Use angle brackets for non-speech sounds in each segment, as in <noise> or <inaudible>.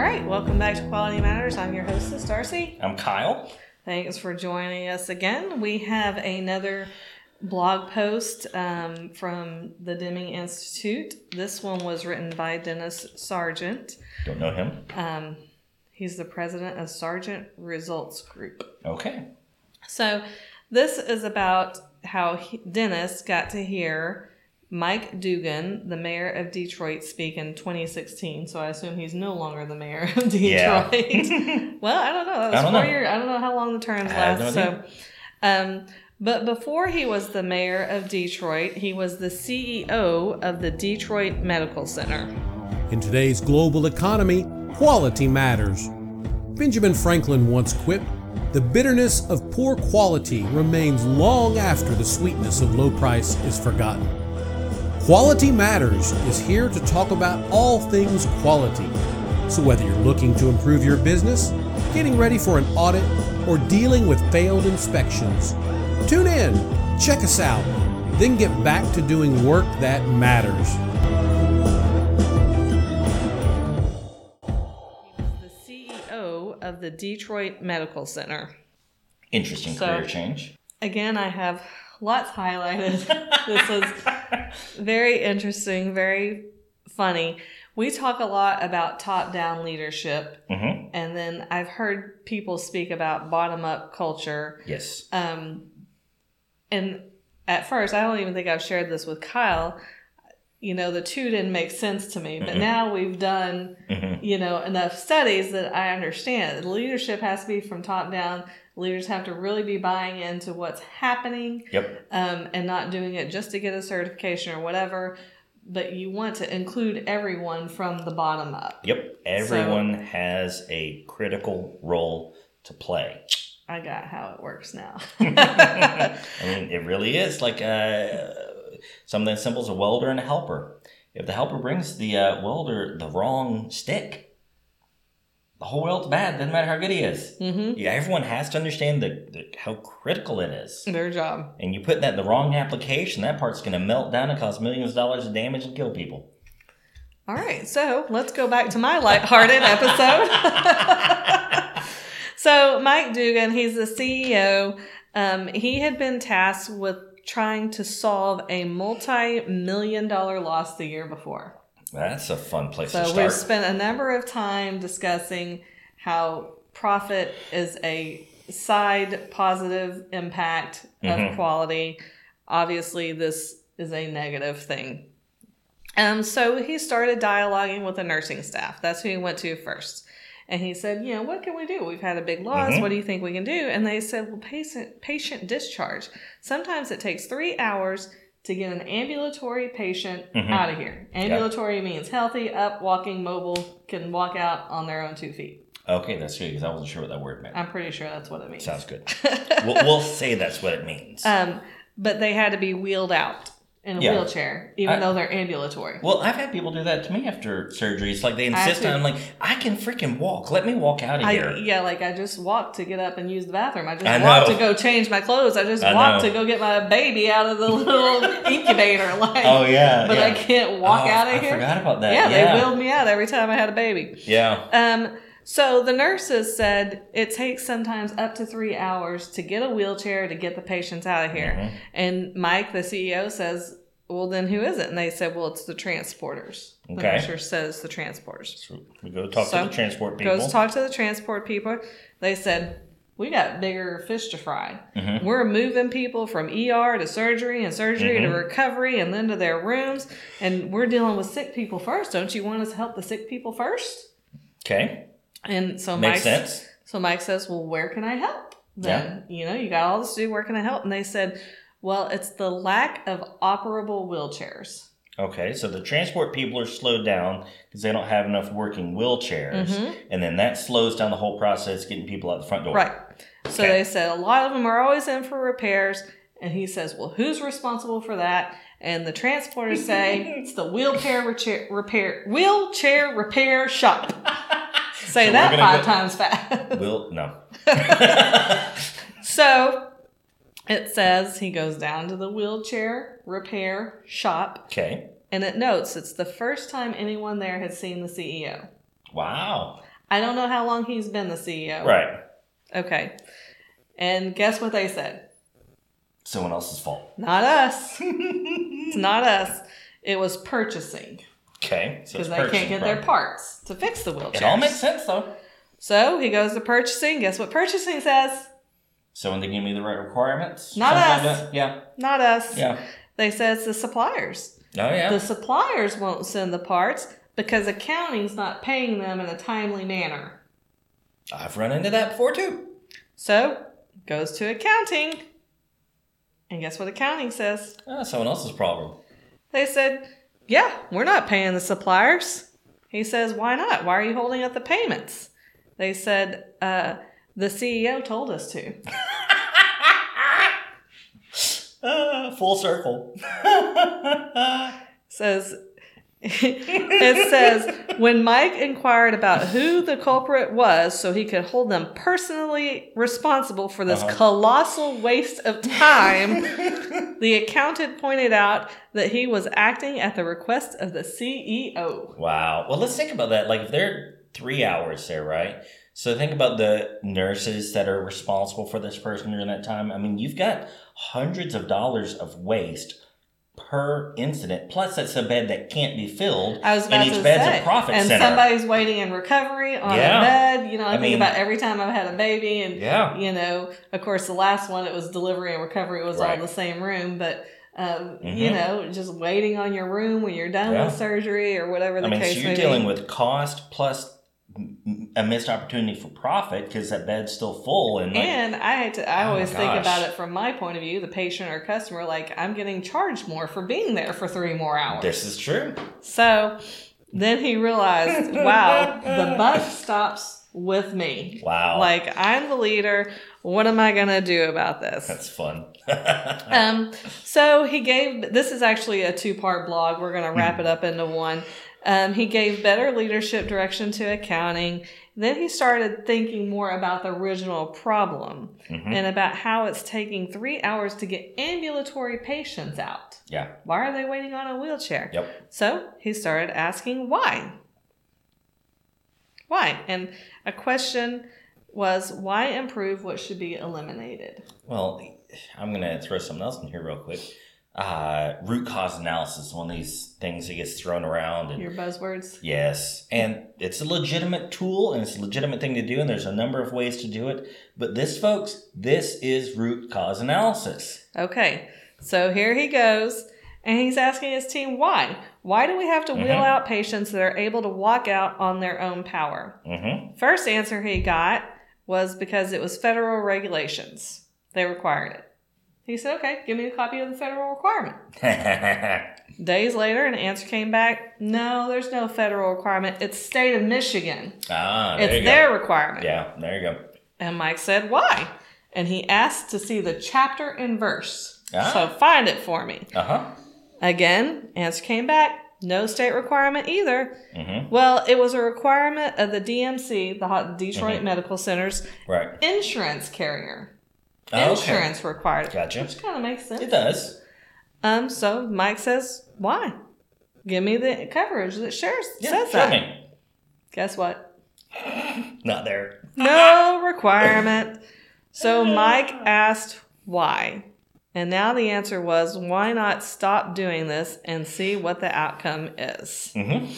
All right, welcome back to Quality Matters. I'm your hostess, Darcy. I'm Kyle. Thanks for joining us again. We have another blog post um, from the Deming Institute. This one was written by Dennis Sargent. Don't know him. Um, he's the president of Sargent Results Group. Okay. So, this is about how he, Dennis got to hear Mike Duggan, the mayor of Detroit, speak in 2016. So I assume he's no longer the mayor of Detroit. Yeah. <laughs> well, I don't know. That was I don't four know. years. I don't know how long the terms I have last. no so, um, but before he was the mayor of Detroit, he was the CEO of the Detroit Medical Center. In today's global economy, quality matters. Benjamin Franklin once quipped, the bitterness of poor quality remains long after the sweetness of low price is forgotten. Quality Matters is here to talk about all things quality. So whether you're looking to improve your business, getting ready for an audit, or dealing with failed inspections, tune in, check us out, then get back to doing work that matters. He's the CEO of the Detroit Medical Center. Interesting So- career change. Again, I have lots highlighted. <laughs> this is very interesting, very funny. We talk a lot about top down leadership, hmm and then I've heard people speak about bottom up culture. Yes. Um, and at first, I don't even think I've shared this with Kyle. You know, the two didn't make sense to me, but Mhm. now we've done hmm you know enough studies that I understand leadership has to be from top down. Leaders have to really be buying into what's happening Yep. um, and not doing it just to get a certification or whatever. But you want to include everyone from the bottom up. Yep. Everyone has a critical role to play. I got how it works now. <laughs> I mean, it really is like uh, something as simple as a welder and a helper. If the helper brings the uh, welder the wrong stick, the whole world's bad. Doesn't matter how good he is. hmm Yeah, everyone has to understand the, the how critical it is. Their job. And you put that in the wrong application, that part's going to melt down and cause millions of dollars of damage and kill people. All right, so let's go back to my lighthearted episode. <laughs> so, Mike Duggan, he's the CEO. Um, he had been tasked with trying to solve a multi million dollar loss the year before. That's a fun place So, to start. So, we've spent a number of time discussing how profit is a side positive impact of Mhm. quality. Obviously, this is a negative thing. Um, so he started dialoguing with the nursing staff. That's who he went to first. And he said, you know, what can we do? We've had a big loss. Mhm. What do you think we can do? And they said, well, patient, patient discharge. Sometimes it takes three hours to get an ambulatory patient Mhm. out of here. Ambulatory means healthy, up, walking, mobile, can walk out on their own two feet. okay, that's good because I wasn't sure what that word meant. I'm pretty sure that's what it means. Sounds good. <laughs> we'll, we'll say that's what it means. um, but they had to be wheeled out in a Yeah. wheelchair, even I- though they're ambulatory. well, I've had people do that to me after surgery. It's like they insist on, I'm like, I can freaking walk. Let me walk out of I, here. yeah, like I just walked to get up and use the bathroom. I just I walked know. to go change my clothes. I just I walked know. to go get my baby out of the little <laughs> incubator. <laughs> Like, Oh, yeah. but yeah. I can't walk Oh, out of I here. forgot about that. yeah, Yeah. they wheeled me out every time I had a baby. Yeah. Um, so the nurses said it takes sometimes up to three hours to get a wheelchair to get the patients out of here. Mhm. And Mike, the CEO, says, "Well, then who is it?" And they said, "Well, it's the transporters." The nurse says the transporters. So we go talk So, to the transport people. Goes talk to the transport people. They said, "We got bigger fish to fry. Mhm. We're moving people from ER to surgery and surgery to Mhm. recovery and then to their rooms, and we're dealing with sick people first. Don't you want us to help the sick people first? Okay. And so Makes Mike sense. So Mike says, Well, where can I help? Then, you know, you got all this to do, where can I help? And they said, Well, it's the lack of operable wheelchairs. Okay, so the transport people are slowed down because they don't have enough working wheelchairs, Mhm. and then that slows down the whole process getting people out the front door. Right. So Okay. they said a lot of them are always in for repairs. And he says, Well, who's responsible for that? And the transporters say <laughs> it's the wheelchair repair, repair wheelchair repair shop. Say So that five go- times fast. Will no. <laughs> <laughs> so it says he goes down to the wheelchair repair shop Okay. and it notes it's the first time anyone there has seen the CEO. Wow. I don't know how long he's been the CEO. Right. Okay. And guess what they said? Someone else's fault. Not us. <laughs> it's not us. It was purchasing Okay. Because it's they can't get their parts to fix the wheelchair. It all makes sense though. So he goes to purchasing. Guess what purchasing says? So when they give me the right requirements, Not something us. Yeah. Not us. Yeah. They say it's the suppliers. Oh yeah. The suppliers won't send the parts because accounting's not paying them in a timely manner. I've run into that before too. So goes to accounting. And guess what accounting says? Ah, someone else's problem. They said, Yeah, we're not paying the suppliers. He says, Why not? Why are you holding up the payments? They said, uh, The CEO told us to. Ah, <laughs> full circle. <laughs> Says, it says, when Mike inquired about who the culprit was so he could hold them personally responsible for this Uh-huh. colossal waste of time, the accountant pointed out that he was acting at the request of the CEO. Wow. Well, let's think about that. Like, if they're three hours there, right? So think about the nurses that are responsible for this person during that time. I mean, you've got hundreds of dollars of waste per incident. Plus, that's a bed that can't be filled. I was about and each to bed's say, a profit and center. somebody's waiting in recovery on Yeah. a bed. You know, I, I think mean- about every time I've had a baby, and yeah. you know, of course, the last one it was delivery and recovery was all Right. in the same room, but. Um, Mhm. You know, just waiting on your room when you're done Yeah. with surgery or whatever the I mean, case so you're be. dealing with cost plus a missed opportunity for profit because that bed's still full and like, and I had to, I Oh always think about it from my point of view, the patient or customer, like I'm getting charged more for being there for three more hours. this is true. So then he realized, wow, the <laughs> buck stops with me. Wow. Like I'm the leader. What am I gonna do about this? That's fun. <laughs> Um, so he gave. This is actually a two-part blog. We're gonna wrap it up into one. Um, he gave better leadership direction to accounting. Then he started thinking more about the original problem Mhm. and about how it's taking three hours to get ambulatory patients out. yeah. Why are they waiting on a wheelchair? Yep. So he started asking why. Why? And a question was why improve what should be eliminated? Well, I'm gonna throw something else in here real quick. Uh, root cause analysis one of these things that gets thrown around, and Your buzzwords? yes, and it's a legitimate tool and it's a legitimate thing to do, and there's a number of ways to do it. But this, folks, this is root cause analysis. Okay, so here he goes, and he's asking his team why. Why do we have to wheel Mhm. out patients that are able to walk out on their own power? Mm-hmm. First answer he got was because it was federal regulations. They required it. He said, okay, give me a copy of the federal requirement. <laughs> Days later, an answer came back no, there's no federal requirement. It's state of Michigan. ah, it's their requirement. Yeah, there you go. And Mike said, why? And he asked to see the chapter and verse. Ah. So find it for me. Uh huh. Again, answer came back no state requirement either. Mm-hmm. Well, it was a requirement of the DMC, the Hot- Detroit Mhm. Medical Center's Right. insurance carrier. Okay. Insurance required. Gotcha. Which kind of makes sense. It does. Um, so Mike says, why? Give me the coverage that shares Yeah, says show that. me. Guess what? <sighs> Not there. No <laughs> requirement. So <sighs> Mike asked why. And now the answer was why not stop doing this and see what the outcome is? Mm-hmm.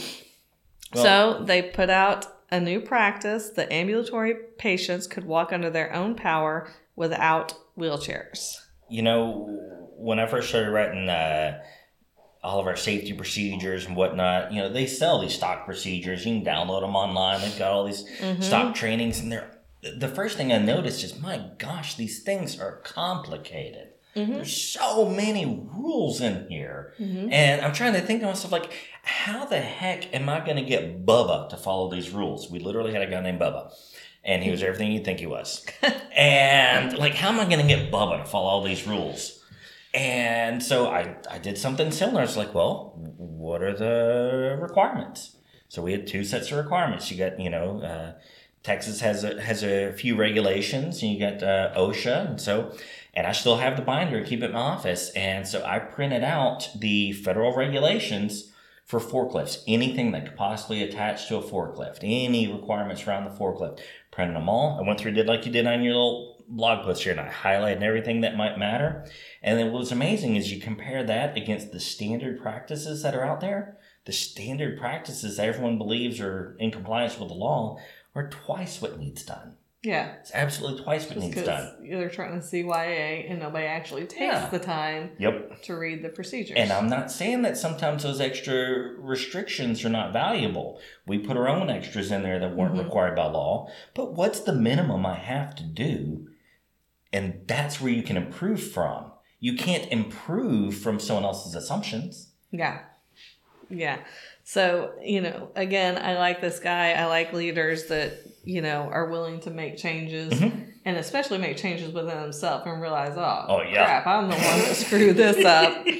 so they put out a new practice that ambulatory patients could walk under their own power without wheelchairs. you know, when I first started writing uh, all of our safety procedures and whatnot, you know, they sell these stock procedures. You can download them online. They've got all these mm-hmm. stock trainings, and they're the first thing I noticed is, my gosh, these things are complicated. Mm-hmm. There's so many rules in here, mm-hmm. and I'm trying to think to myself like, how the heck am I going to get Bubba to follow these rules? We literally had a guy named Bubba. And he was <laughs> everything you'd think he was. and like, how am I going to get Bubba to follow all these rules? And so I, I did something similar. It's like, well, what are the requirements? So we had two sets of requirements. You got, you know, uh, Texas has a, has a few regulations, and you got uh, OSHA, and so, and I still have the binder keep it in my office, and so I printed out the federal regulations for forklifts, anything that could possibly attach to a forklift, any requirements around the forklift, printed them all. I went through, did like you did on your little blog post here, and I highlighted everything that might matter. And then what's amazing is you compare that against the standard practices that are out there. The standard practices that everyone believes are in compliance with the law are twice what needs done. Yeah. It's absolutely twice what needs done. they're trying to see CYA and nobody actually takes Yeah. the time Yep. to read the procedures. And I'm not saying that sometimes those extra restrictions are not valuable. We put our own extras in there that weren't Mhm. required by law. But what's the minimum I have to do? And that's where you can improve from. You can't improve from someone else's assumptions. Yeah. Yeah. So, you know, again, I like this guy. I like leaders that, you know, are willing to make changes and especially make changes within themselves and realize, oh, Mm-hmm. Oh, yeah. crap, I'm the one that screwed this up. <laughs>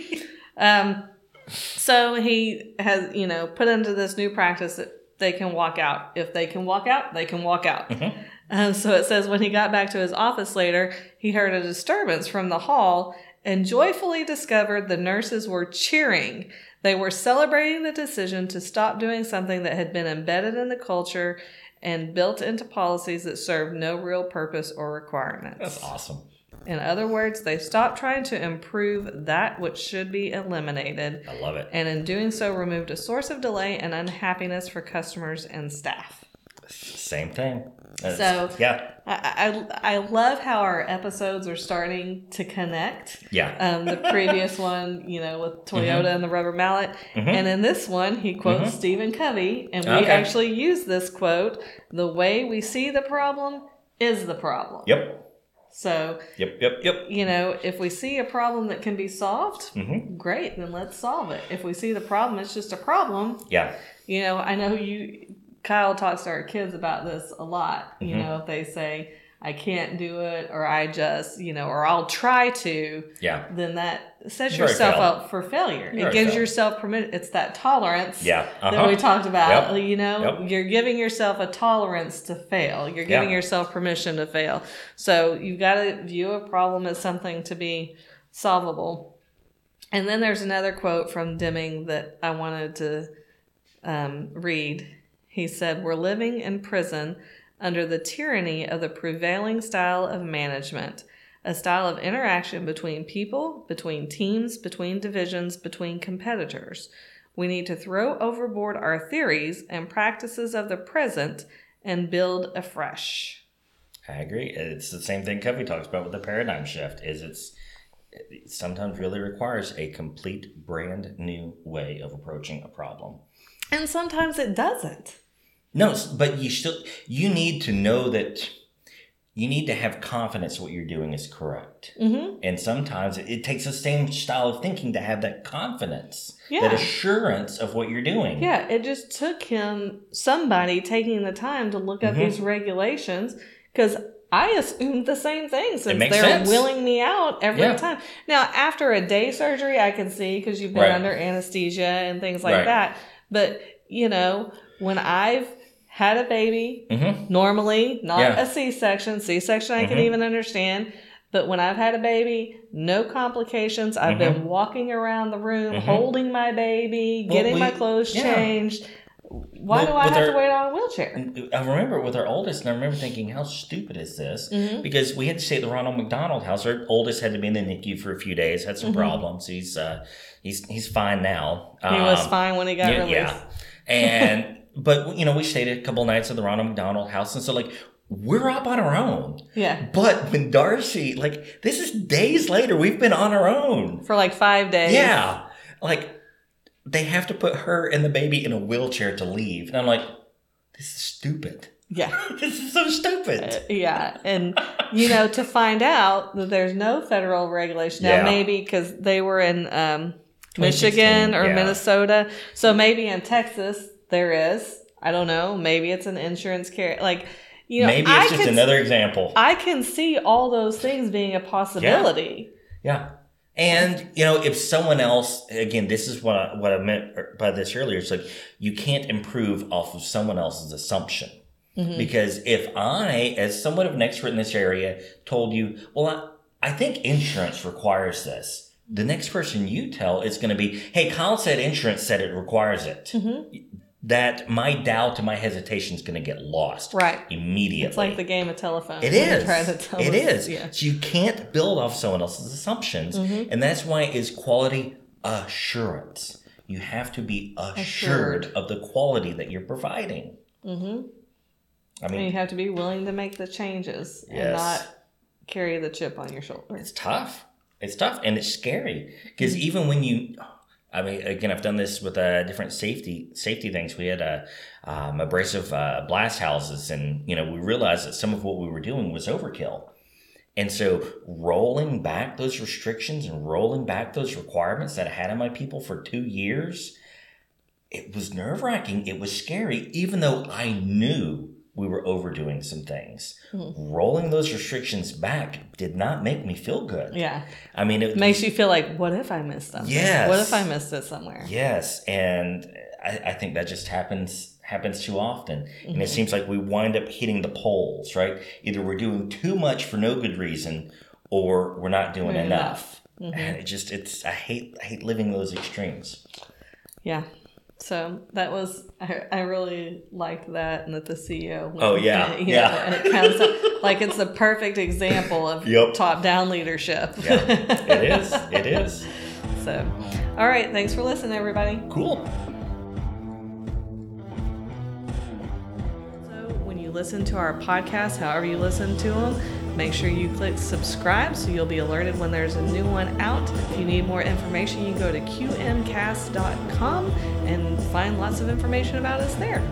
Um, so he has, you know, put into this new practice that they can walk out. If they can walk out, they can walk out. Mhm. Um, so it says when he got back to his office later, he heard a disturbance from the hall and joyfully discovered the nurses were cheering. They were celebrating the decision to stop doing something that had been embedded in the culture and built into policies that serve no real purpose or requirements. That's awesome. In other words, they stopped trying to improve that which should be eliminated, I love it. and in doing so, removed a source of delay and unhappiness for customers and staff. Same thing. So- yeah, I, I, I love how our episodes are starting to connect. yeah, Um, the previous <laughs> one, you know, with Toyota Mm-hmm. and the rubber mallet. And in this one, he quotes Stephen Covey. And we Okay. actually use this quote The way we see the problem is the problem. yep, So, yep, yep, yep. you know, if we see a problem that can be solved, hmm great, then let's solve it. If we see the problem, it's just a problem. Yeah, You know, I know you, Kyle talks to our kids about this a lot. You Mhm. know, if they say, I can't do it, or I just, you know, or I'll try to, yeah, then that sets You're yourself fail. up for failure. You're it gives fail. yourself permission. It's that tolerance yeah. that Uh-huh. we talked about. Yep. You know, Yep. you're giving yourself a tolerance to fail. You're giving Yeah. yourself permission to fail. So you've got to view a problem as something to be solvable. And then there's another quote from Deming that I wanted to um, read. He said, We're living in prison under the tyranny of the prevailing style of management, a style of interaction between people, between teams, between divisions, between competitors. We need to throw overboard our theories and practices of the present and build afresh. I agree. It's the same thing Covey talks about with the paradigm shift. Is it's it sometimes really requires a complete brand new way of approaching a problem. And sometimes it doesn't. No, but you still you need to know that you need to have confidence what you're doing is correct. Mm-hmm. And sometimes it, it takes the same style of thinking to have that confidence, that assurance of what you're doing. Yeah, it just took him somebody taking the time to look up Mhm. these regulations because I assumed the same thing since they're sense. willing me out every Yeah. time. Now, after a day surgery, I can see because you've been Right. under anesthesia and things like Right. that. But you know, when I've had a baby, hmm normally not Yeah. a C-section. C-section I can Mhm. even understand. But when I've had a baby, no complications. I've been walking around the room, Mhm. holding my baby, Well, getting my clothes yeah. changed. Why Well, do I have our- to wait on a wheelchair? I remember with our oldest, and I remember thinking, how stupid is this? Mhm. Because we had to stay at the Ronald McDonald House. Our oldest had to be in the NICU for a few days, had some Mhm. problems. He's uh, he's he's fine now. He was Um, fine when he got yeah, released. yeah. and but you know we stayed a couple nights at the Ronald McDonald House, and so like we're up on our own. Yeah. But when Darcy, like this is days later, we've been on our own. For like five days. Yeah, like they have to put her and the baby in a wheelchair to leave, and I'm like, this is stupid. Yeah. <laughs> this is so stupid. Yeah, and you know, to find out that there's no federal regulation now, Yeah. maybe because they were in um, Michigan or yeah. Minnesota, so maybe in Texas there is. I don't know. Maybe it's an insurance carrier. Like, you know, Maybe I it's just can, another example. I can see all those things being a possibility. Yeah. And you know, if someone else, again, this is what I, what I meant by this earlier. It's like you can't improve off of someone else's assumption. Mhm. Because if I, as somewhat of an expert in this area, told you, well, I, I think insurance requires this, the next person you tell is going to be, hey, Kyle said insurance said it requires it. Mm-hmm. That my doubt and my hesitation is going to get lost Right. immediately. It's like the game of telephone. It when you try to tell It us- is. Yeah. So you can't build off someone else's assumptions, Mm-hmm. and that's why it's quality assurance. You have to be assured, Assured. of the quality that you're providing. Mm-hmm. I And you have to be willing to make the changes and not carry the chip on your shoulder. it's tough. It's tough, and it's scary because Mm-hmm. even when you, I mean, again, I've done this with uh, different safety safety things. We had a um, abrasive uh, blast houses, and you know, we realized that some of what we were doing was overkill. And so rolling back those restrictions and rolling back those requirements that I had on my people for two years, it was nerve wracking. It was scary, even though I knew we were overdoing some things. Hmm. Rolling those restrictions back did not make me feel good. Yeah. I mean, it Makes you feel like, what if I missed something? Yes. What if I missed it somewhere? Yes, and I, I think that just happens happens too often, and it mm-hmm. seems like we wind up hitting the poles. Right? Either we're doing too much for no good reason, or we're not doing Doing enough. Mm-hmm. And it just it's I hate I hate living those extremes. Yeah. So that was I, I really liked that and that the CEO. Oh, yeah. you know, Yeah. it kind of like it's the perfect example of Yep. top down leadership. Yeah, it is. It is <laughs> so, all right. Thanks for listening, everybody. cool. So when you listen to our podcast, however you listen to them, make sure you click subscribe so you'll be alerted when there's a new one out. If you need more information, you can go to qmcast.com and find lots of information about us there.